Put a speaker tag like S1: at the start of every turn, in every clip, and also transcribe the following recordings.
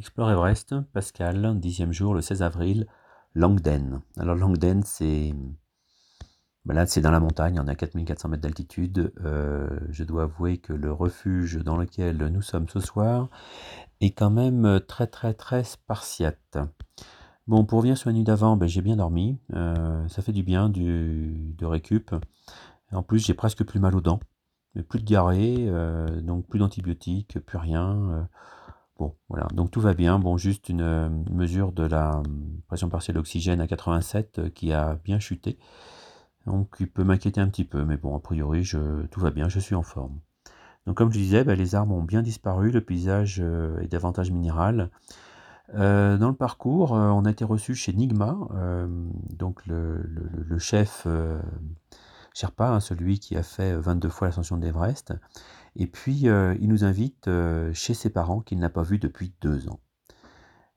S1: Explore Everest, Pascal, dixième jour, le 16 avril, Langden. Alors Langden, c'est ben là, c'est dans la montagne, on est à 4400 mètres d'altitude. Euh, je dois avouer que le refuge dans lequel nous sommes ce soir est quand même très très très spartiate. Bon, pour revenir sur la nuit d'avant, ben, j'ai bien dormi. Euh, ça fait du bien du, de récup. En plus, j'ai presque plus mal aux dents. Plus de diarrhée, euh, donc plus d'antibiotiques, plus rien. Voilà, donc tout va bien. Bon, juste une, euh, mesure de la euh, pression partielle d'oxygène à 87 euh, qui a bien chuté. Donc il peut m'inquiéter un petit peu, mais bon, a priori, tout va bien, je suis en forme. Donc comme je disais, bah, les arbres ont bien disparu, le paysage est davantage minéral. dans le parcours, on a été reçu chez Nigma, donc le, chef Sherpa, hein, celui qui a fait 22 fois l'ascension de l'Everest. Et puis, euh, il nous invite euh, chez ses parents qu'il n'a pas vus depuis deux ans.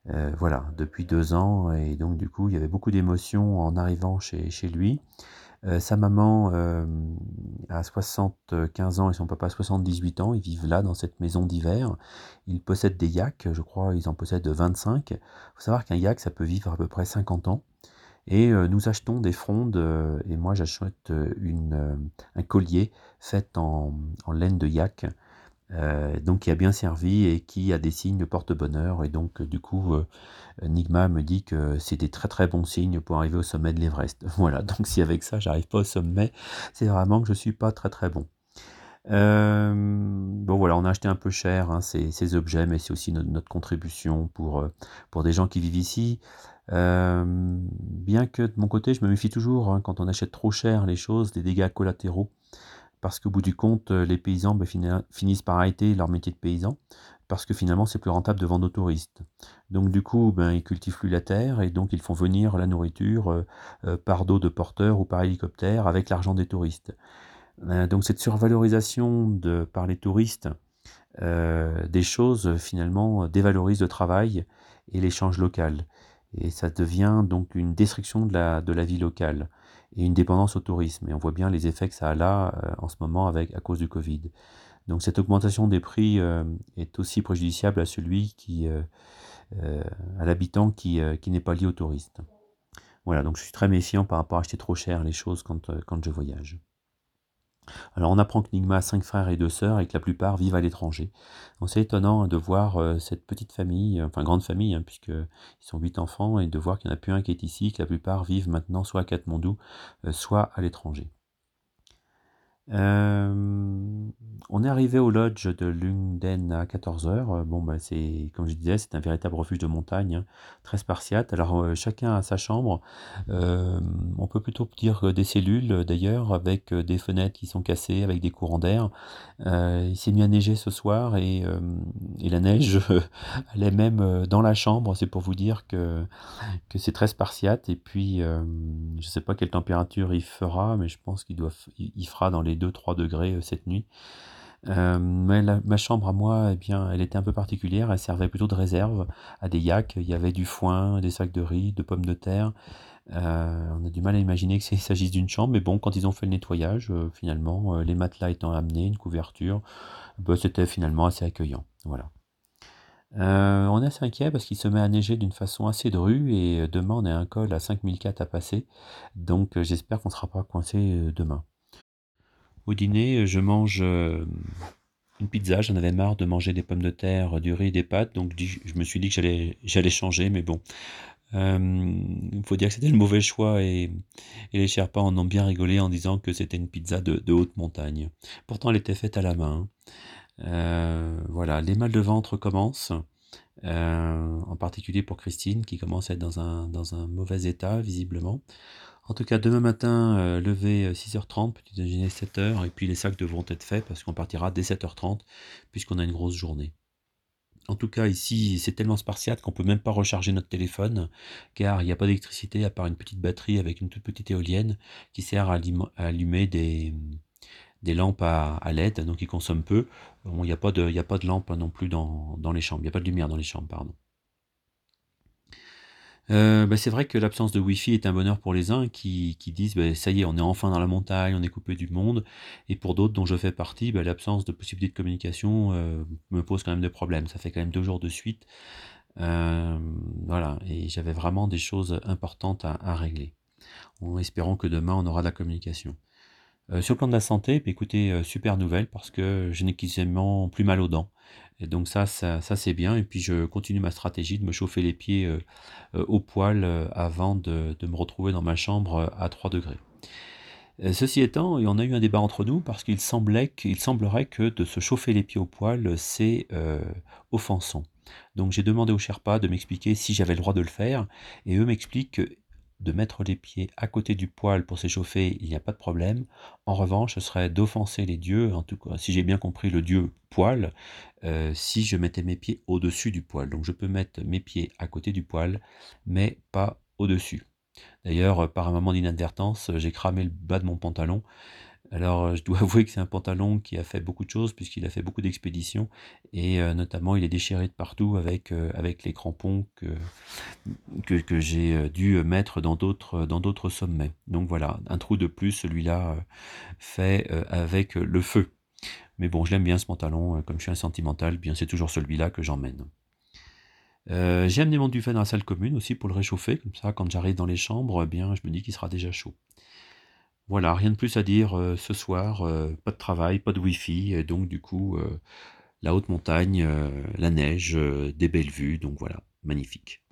S1: Euh, voilà, depuis deux ans, et donc du coup, il y avait beaucoup d'émotions en arrivant chez, chez lui. sa maman a 75 ans et son papa a 78 ans. Ils vivent là, dans cette maison d'hiver. Ils possèdent des yaks, je crois, ils en possèdent 25. Il faut savoir qu'un yak, ça peut vivre à peu près 50 ans. Et nous achetons des frondes, et moi j'achète une, un collier fait en, laine de yak, donc qui a bien servi et qui a des signes porte-bonheur. Et donc du coup, Nigma me dit que c'est des très très bons signes pour arriver au sommet de l'Everest. Voilà, donc si avec ça j'arrive pas au sommet, c'est vraiment que je suis pas très très bon. Bon voilà, on a acheté un peu cher hein, ces, objets, mais c'est aussi notre, contribution pour, pour des gens qui vivent ici. Euh, bien que de mon côté, je me méfie toujours hein, quand on achète trop cher les choses, des dégâts collatéraux, parce qu'au bout du compte, euh, les paysans ben, finissent par arrêter leur métier de paysan, parce que finalement c'est plus rentable de vendre aux touristes. Donc du coup, ben, ils cultivent plus la terre et donc ils font venir la nourriture euh, par dos de porteurs ou par hélicoptère avec l'argent des touristes. Donc cette survalorisation par les touristes des choses finalement dévalorise le travail et l'échange local. Et ça devient donc une destruction de la, vie locale et une dépendance au tourisme. Et on voit bien les effets que ça a là euh, en ce moment avec, à cause du Covid. Donc cette augmentation des prix euh, est aussi préjudiciable à celui qui, euh, à l'habitant qui, n'est pas lié au touriste. Voilà, donc je suis très méfiant par rapport à acheter trop cher les choses quand je voyage. Alors on apprend que Nigma a cinq frères et deux sœurs et que la plupart vivent à l'étranger. c'est étonnant de voir euh, cette petite famille, euh, enfin grande famille, hein, puisqu'ils sont huit enfants, et de voir qu'il n'y en a plus un qui est ici, que la plupart vivent maintenant soit à Katmandou, euh, soit à l'étranger. Euh, on est arrivé au lodge de Lungden à 14h. Bon, bah, c'est, comme je disais, c'est un véritable refuge de montagne, hein, très spartiate. Alors, euh, chacun a sa chambre. Euh, on peut plutôt dire des cellules, d'ailleurs, avec des fenêtres qui sont cassées, avec des courants d'air. il s'est mis à neiger ce soir et, et la neige, elle est même dans la chambre. C'est pour vous dire que, que c'est très spartiate. Et puis, je ne sais pas quelle température il fera, mais je pense qu'il il fera dans les 2-3 degrés euh, cette nuit. Euh, mais ma chambre à moi, eh bien, elle était un peu particulière. Elle servait plutôt de réserve à des yaks. Il y avait du foin, des sacs de riz, de pommes de terre. Euh, on a du mal à imaginer qu'il s'agisse d'une chambre, mais bon, quand ils ont fait le nettoyage, finalement, les matelas étant amenés, une couverture, bah, c'était finalement assez accueillant. Voilà. on est assez inquiet parce qu'il se met à neiger d'une façon assez drue et demain on a un col à 5004 à passer, donc j'espère qu'on ne sera pas coincé demain. Au dîner, je mange euh, une pizza. J'en avais marre de manger des pommes de terre, du riz des pâtes. Donc je me suis dit que j'allais, changer, mais bon. Euh, il faut dire que c'était le mauvais choix et, les Sherpas en ont bien rigolé en disant que c'était une pizza de, haute montagne. Pourtant, elle était faite à la main. Euh, voilà, les mal de ventre commencent. en particulier pour Christine qui commence à être dans un mauvais état visiblement. En tout cas, demain matin, euh, lever 6h30, euh, petit déjeuner 7h, et puis les sacs devront être faits parce qu'on partira dès 7h30, puisqu'on a une grosse journée. En tout cas, ici, c'est tellement spartiate qu'on peut même pas recharger notre téléphone, car il n'y a pas d'électricité à part une petite batterie avec une toute petite éolienne qui sert à, allumer des, lampes à, LED, donc qui consomment peu. il n'y a, pas de, lampe non plus dans les chambres, il n'y a pas de lumière dans les chambres, pardon. Euh, bah, c'est vrai que l'absence de Wi-Fi est un bonheur pour les uns qui, disent bah, ça y est, on est enfin dans la montagne, on est coupé du monde, et pour d'autres dont je fais partie, bah, l'absence de possibilité de communication euh, me pose quand même des problèmes. Ça fait quand même deux jours de suite Hem, voilà et j'avais vraiment des choses importantes à à régler. En espérant que demain on aura de la communication. Heu, sur le plan de la santé, bah, écoutez, heu, super nouvelle parce que je n'ai quasiment plus mal aux dents et donc ça ça ça c'est bien et puis je continue ma stratégie de me chauffer les pieds, heu, au heu, avant de me retrouver dans ma chambre, à 3°. Heu, ceci étant, on a eu un débat entre nous parce qu'il semblait qu'il semblerait que de se chauffer les pieds au poêle, c'est, offensant. Donc j'ai demandé aux sherpas de m'expliquer si j'avais le droit de le faire et eux m'expliquent que de mettre les pieds à côté du poêle pour s'échauffer, il y a pas de problème. En revanche, ce serait d'offenser les dieux, en tout cas si j'ai bien compris le dieu poêle, heu, si je mettais mes pieds au-dessus du poêle. Donc je peux mettre mes pieds à côté du poêle, mais pas au-dessus. D'ailleurs, par un moment d'inadvertance, j'ai cramé le bas de mon pantalon. Alors, heu, je dois avouer que c'est un pantalon qui a fait beaucoup de choses puisqu'il a fait beaucoup d'expéditions et heu, notamment il est déchiré de partout avec, avec les crampons que j'ai, dû mettre dans d'autres sommets. Donc voilà, un trou de plus, celui-là, fait, avec le feu. Mais bon, je l'aime bien ce pantalon, comme je suis un sentimental, bien c'est toujours celui-là que j'emmène. J'ai amené mon duvet dans la salle commune aussi pour le réchauffer, comme ça quand j'arrive dans les chambres, eh bien je me dis qu'il sera déjà chaud. Voilà, rien de plus à dire, heu, ce soir, heu, pas de travail, pas de wifi et donc du coup, heu, la haute montagne, la neige, des belles vues, donc voilà, magnifique.